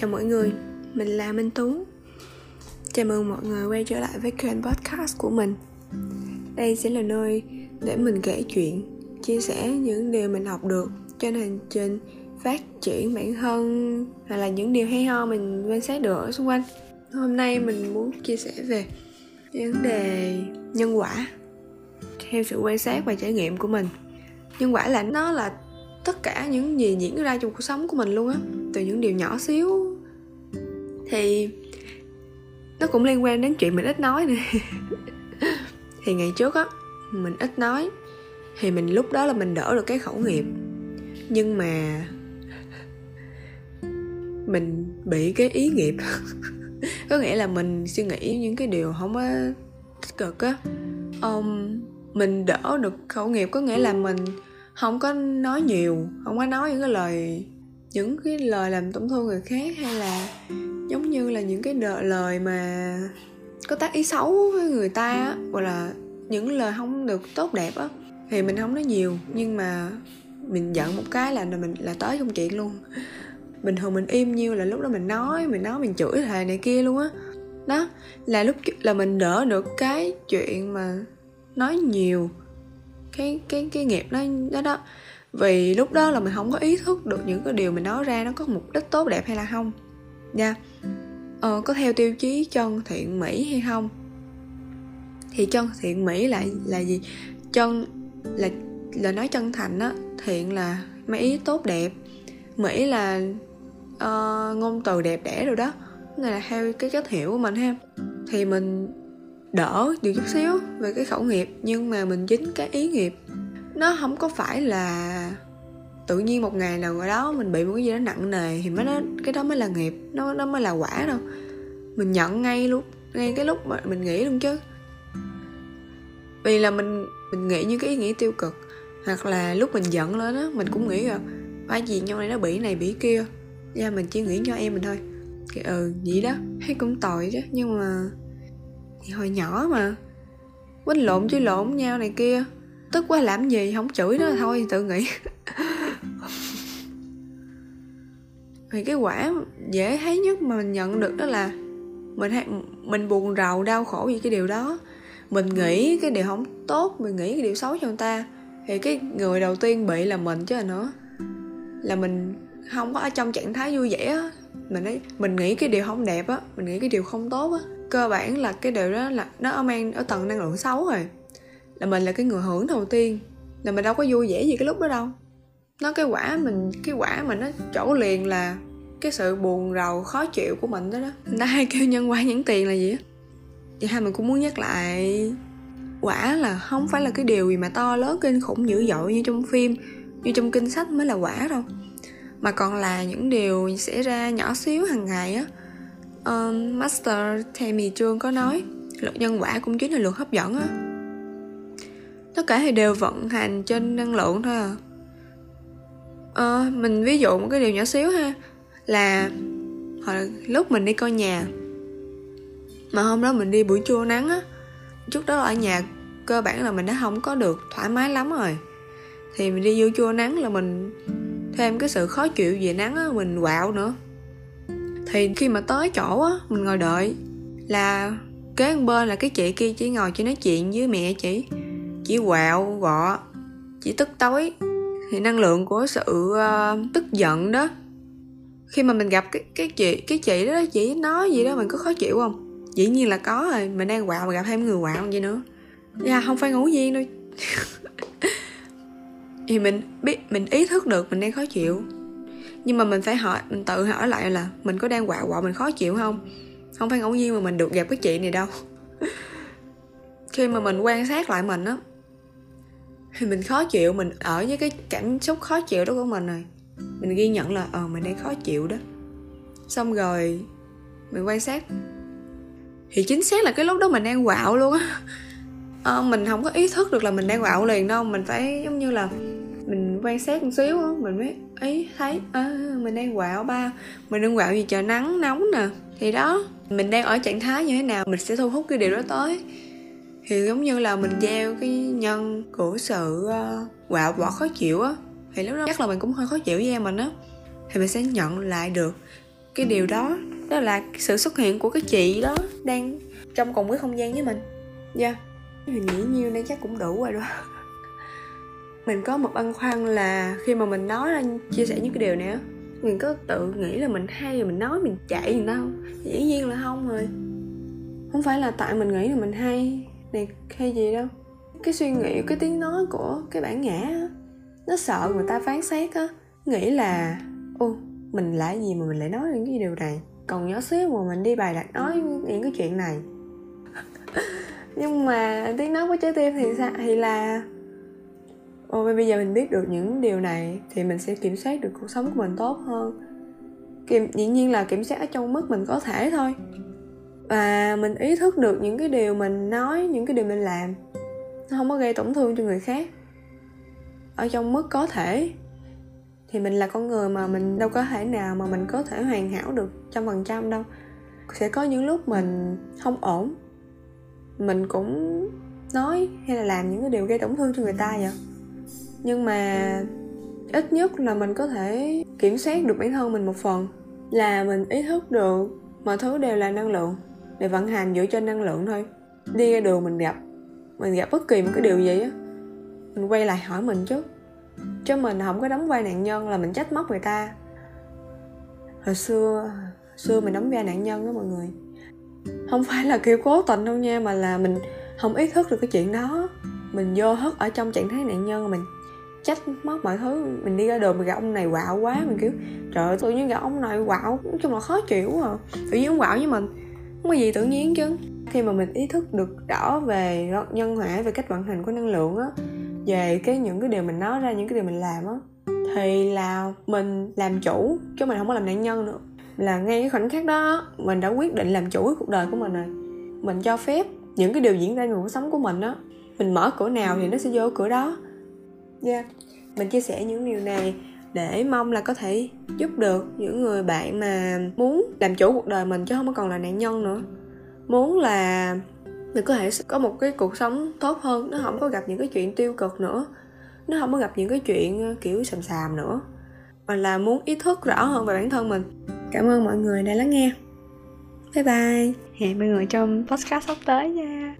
Chào mọi người, mình là Minh Tú. Chào mừng mọi người quay trở lại với kênh podcast của mình. Đây sẽ là nơi để mình kể chuyện Chia sẻ những điều mình học được trên hành trình phát triển bản thân Hoặc là những điều hay ho mình quan sát được ở xung quanh. Hôm nay mình muốn chia sẻ về vấn đề nhân quả Theo sự quan sát và trải nghiệm của mình. Nhân quả là nó là tất cả những gì diễn ra trong cuộc sống của mình luôn á từ những điều nhỏ xíu thì nó cũng liên quan đến chuyện mình ít nói nè. Thì ngày trước á mình ít nói. Thì mình lúc đó là mình đỡ được cái khẩu nghiệp. Nhưng mà mình bị cái ý nghiệp. Có nghĩa là mình suy nghĩ những cái điều không có tích cực á. Um, mình đỡ được khẩu nghiệp có nghĩa là mình không có nói nhiều không có nói những cái lời những cái lời làm tổn thương người khác hay là giống như là những cái đợi lời mà có tác ý xấu với người ta á, hoặc là những lời không được tốt đẹp á, thì mình không nói nhiều. Nhưng mà mình giận một cái là mình, là tới công chuyện luôn. Bình thường mình im nhiêu là lúc đó mình nói mình nói mình chửi thề này kia luôn á. Đó, là lúc là mình đỡ được cái chuyện mà nói nhiều, cái cái cái nghiệp đó đó đó. Vì lúc đó là mình không có ý thức được những cái điều mình nói ra nó có mục đích tốt đẹp hay là không nha yeah. ờ, có theo tiêu chí chân thiện mỹ hay không? Thì chân thiện mỹ là là gì? Chân là là nói chân thành á thiện là mấy ý tốt đẹp mỹ là uh, ngôn từ đẹp đẽ rồi đó. Này là theo cái cách hiểu của mình ha. Thì mình đỡ được chút xíu về cái khẩu nghiệp nhưng mà mình dính cái ý nghiệp. Nó không có phải là tự nhiên một ngày nào đó mình bị một cái gì đó nặng nề thì mới nó cái đó mới là nghiệp, nó nó mới là quả đâu. Mình nhận ngay lúc ngay cái lúc mà mình nghĩ luôn chứ. Vì là mình mình nghĩ những cái ý nghĩ tiêu cực, hoặc là lúc mình giận lên á, mình cũng nghĩ là phải gì nhau này nó bị này bị kia. Ra mình chỉ nghĩ cho em mình thôi. Cái ừ vậy đó, thấy cũng tội chứ, nhưng mà thì hồi nhỏ mà, quýnh lộn chứ lộn nhau này kia, tức quá làm gì không chửi nó thôi, tự nghĩ. thì cái quả dễ thấy nhất mà mình nhận được đó là mình hay, mình buồn rầu đau khổ vì cái điều đó. Mình nghĩ cái điều không tốt mình nghĩ cái điều xấu cho người ta thì cái người đầu tiên bị là mình chứ là nữa là mình không có ở trong trạng thái vui vẻ á. Mình ấy mình nghĩ cái điều không đẹp á mình nghĩ cái điều không tốt á. Cơ bản là cái điều đó là nó mang ở tầng năng lượng xấu rồi. Là mình là cái người hưởng đầu tiên là mình đâu có vui vẻ gì cái lúc đó đâu nó cái quả mình cái quả mà nó chỗ liền là cái sự buồn rầu khó chịu của mình đó đó. Người ta hay kêu nhân quả nhãn tiền là gì á? Vậy hai mình cũng muốn nhắc lại quả là không phải là cái điều gì mà to lớn kinh khủng dữ dội như trong phim như trong kinh sách mới là quả đâu. Mà còn là những điều xảy ra nhỏ xíu hàng ngày á. Um, master Tammy Trương có nói luật nhân quả cũng chính là luật hấp dẫn á. Tất cả thì đều vận hành trên năng lượng thôi à à, mình ví dụ một cái điều nhỏ xíu ha là hồi lúc mình đi coi nhà mà hôm đó mình đi buổi trưa nắng á chút đó ở nhà cơ bản là mình đã không có được thoải mái lắm rồi. Thì mình đi vô chua nắng là mình thêm cái sự khó chịu về nắng á mình quạo nữa. Thì khi mà tới chỗ á mình ngồi đợi là kế bên là cái chị kia chỉ ngồi chỉ nói chuyện với mẹ chị chỉ quạo gọ chỉ tức tối thì năng lượng của sự uh, tức giận đó khi mà mình gặp cái cái chị cái chị đó chị nói gì đó mình có khó chịu không? Dĩ nhiên là có rồi mình đang quạo mà gặp thêm người quạo gì nữa. Dạ không phải ngẫu nhiên đâu thì mình biết mình ý thức được mình đang khó chịu. Nhưng mà mình phải hỏi mình tự hỏi lại là mình có đang quạo quạo mình khó chịu không? Không phải ngẫu nhiên mà mình được gặp cái chị này đâu. Khi mà mình quan sát lại mình á thì mình khó chịu mình ở với cái cảm xúc khó chịu đó của mình rồi. Mình ghi nhận là ờ mình đang khó chịu đó. Xong rồi mình quan sát. Thì chính xác là cái lúc đó mình đang quạo luôn á. Ờ, mình không có ý thức được là mình đang quạo liền đâu. Mình phải giống như là mình quan sát một xíu á. Mình mới ý thấy à, mình đang quạo ba. Mình đang quạo vì trời nắng nóng nè. Thì đó mình đang ở trạng thái như thế nào mình sẽ thu hút cái điều đó tới thì giống như là mình gieo cái nhân của sự ờ, uh, quạo bỏ khó chịu á thì lúc đó chắc là mình cũng hơi khó chịu với em mình á. Thì mình sẽ nhận lại được cái điều đó đó là sự xuất hiện của cái chị đó đang trong cùng cái không gian với mình. Dạ yeah. mình nghĩ nhiêu đây chắc cũng đủ rồi đó. Mình có một băn khoăn là khi mà mình nói ra chia sẻ những cái điều này á mình có tự nghĩ là mình hay mình nói mình chạy gì đâu dĩ nhiên là không rồi. Không phải là tại mình nghĩ là mình hay này, hay gì đâu. Cái suy nghĩ, cái tiếng nói của cái bản ngã á, nó sợ người ta phán xét á. Nghĩ là, ô, mình là gì mà mình lại nói những cái điều này? Còn nhỏ xíu mà mình đi bài đặt nói những cái chuyện này. Nhưng mà tiếng nói của trái tim thì sao? Thì là ồ bây giờ mình biết được những điều này thì mình sẽ kiểm soát được cuộc sống của mình tốt hơn. Kiểm, dĩ nhiên là kiểm soát ở trong mức mình có thể thôi và mình ý thức được những cái điều mình nói, những cái điều mình làm. Nó không có gây tổn thương cho người khác. Ở trong mức có thể, thì mình là con người mà mình đâu có thể nào mà mình có thể hoàn hảo được trăm phần trăm đâu. Sẽ có những lúc mình không ổn. Mình cũng nói hay là làm những cái điều gây tổn thương cho người ta vậy. Nhưng mà ít nhất là mình có thể kiểm soát được bản thân mình một phần. Là mình ý thức được mọi thứ đều là năng lượng để vận hành dựa trên năng lượng thôi. Đi ra đường mình gặp. Mình gặp bất kỳ một cái điều gì á. Mình quay lại hỏi mình chứ chứ mình không có đóng vai nạn nhân là mình trách móc người ta. Hồi xưa hồi xưa mình đóng vai nạn nhân đó mọi người. Không phải là kiểu cố tình đâu nha, mà là mình không ý thức được cái chuyện đó. Mình vô hất ở trong trạng thái nạn nhân, mình trách móc mọi thứ. Mình đi ra đường mình gặp ông này quạo quá, mình kiểu, trời ơi tôi như gặp ông này quạo. Nói chung là khó chịu à. Tự nhiên ông quạo với mình không có gì tự nhiên chứ? Khi mà mình ý thức được rõ về nhân quả về cách vận hành của năng lượng á, về cái những cái điều mình nói ra, những cái điều mình làm á, thì là mình làm chủ, chứ mình không có làm nạn nhân nữa. Là ngay cái khoảnh khắc đó, mình đã quyết định làm chủ cái cuộc đời của mình rồi. Mình cho phép những cái điều diễn ra trong cuộc sống của mình á, mình mở cửa nào thì nó sẽ vô cửa đó. Yeah. mình chia sẻ những điều này để mong là có thể giúp được những người bạn mà muốn làm chủ cuộc đời mình chứ không còn là nạn nhân nữa. Muốn là mình có thể có một cái cuộc sống tốt hơn, nó không có gặp những cái chuyện tiêu cực nữa, nó không có gặp những cái chuyện ờ, kiểu sầm sàm nữa, mà là muốn ý thức rõ hơn về bản thân mình. Cảm ơn mọi người đã lắng nghe. Bye bye. Hẹn mọi người trong podcast sắp tới nha.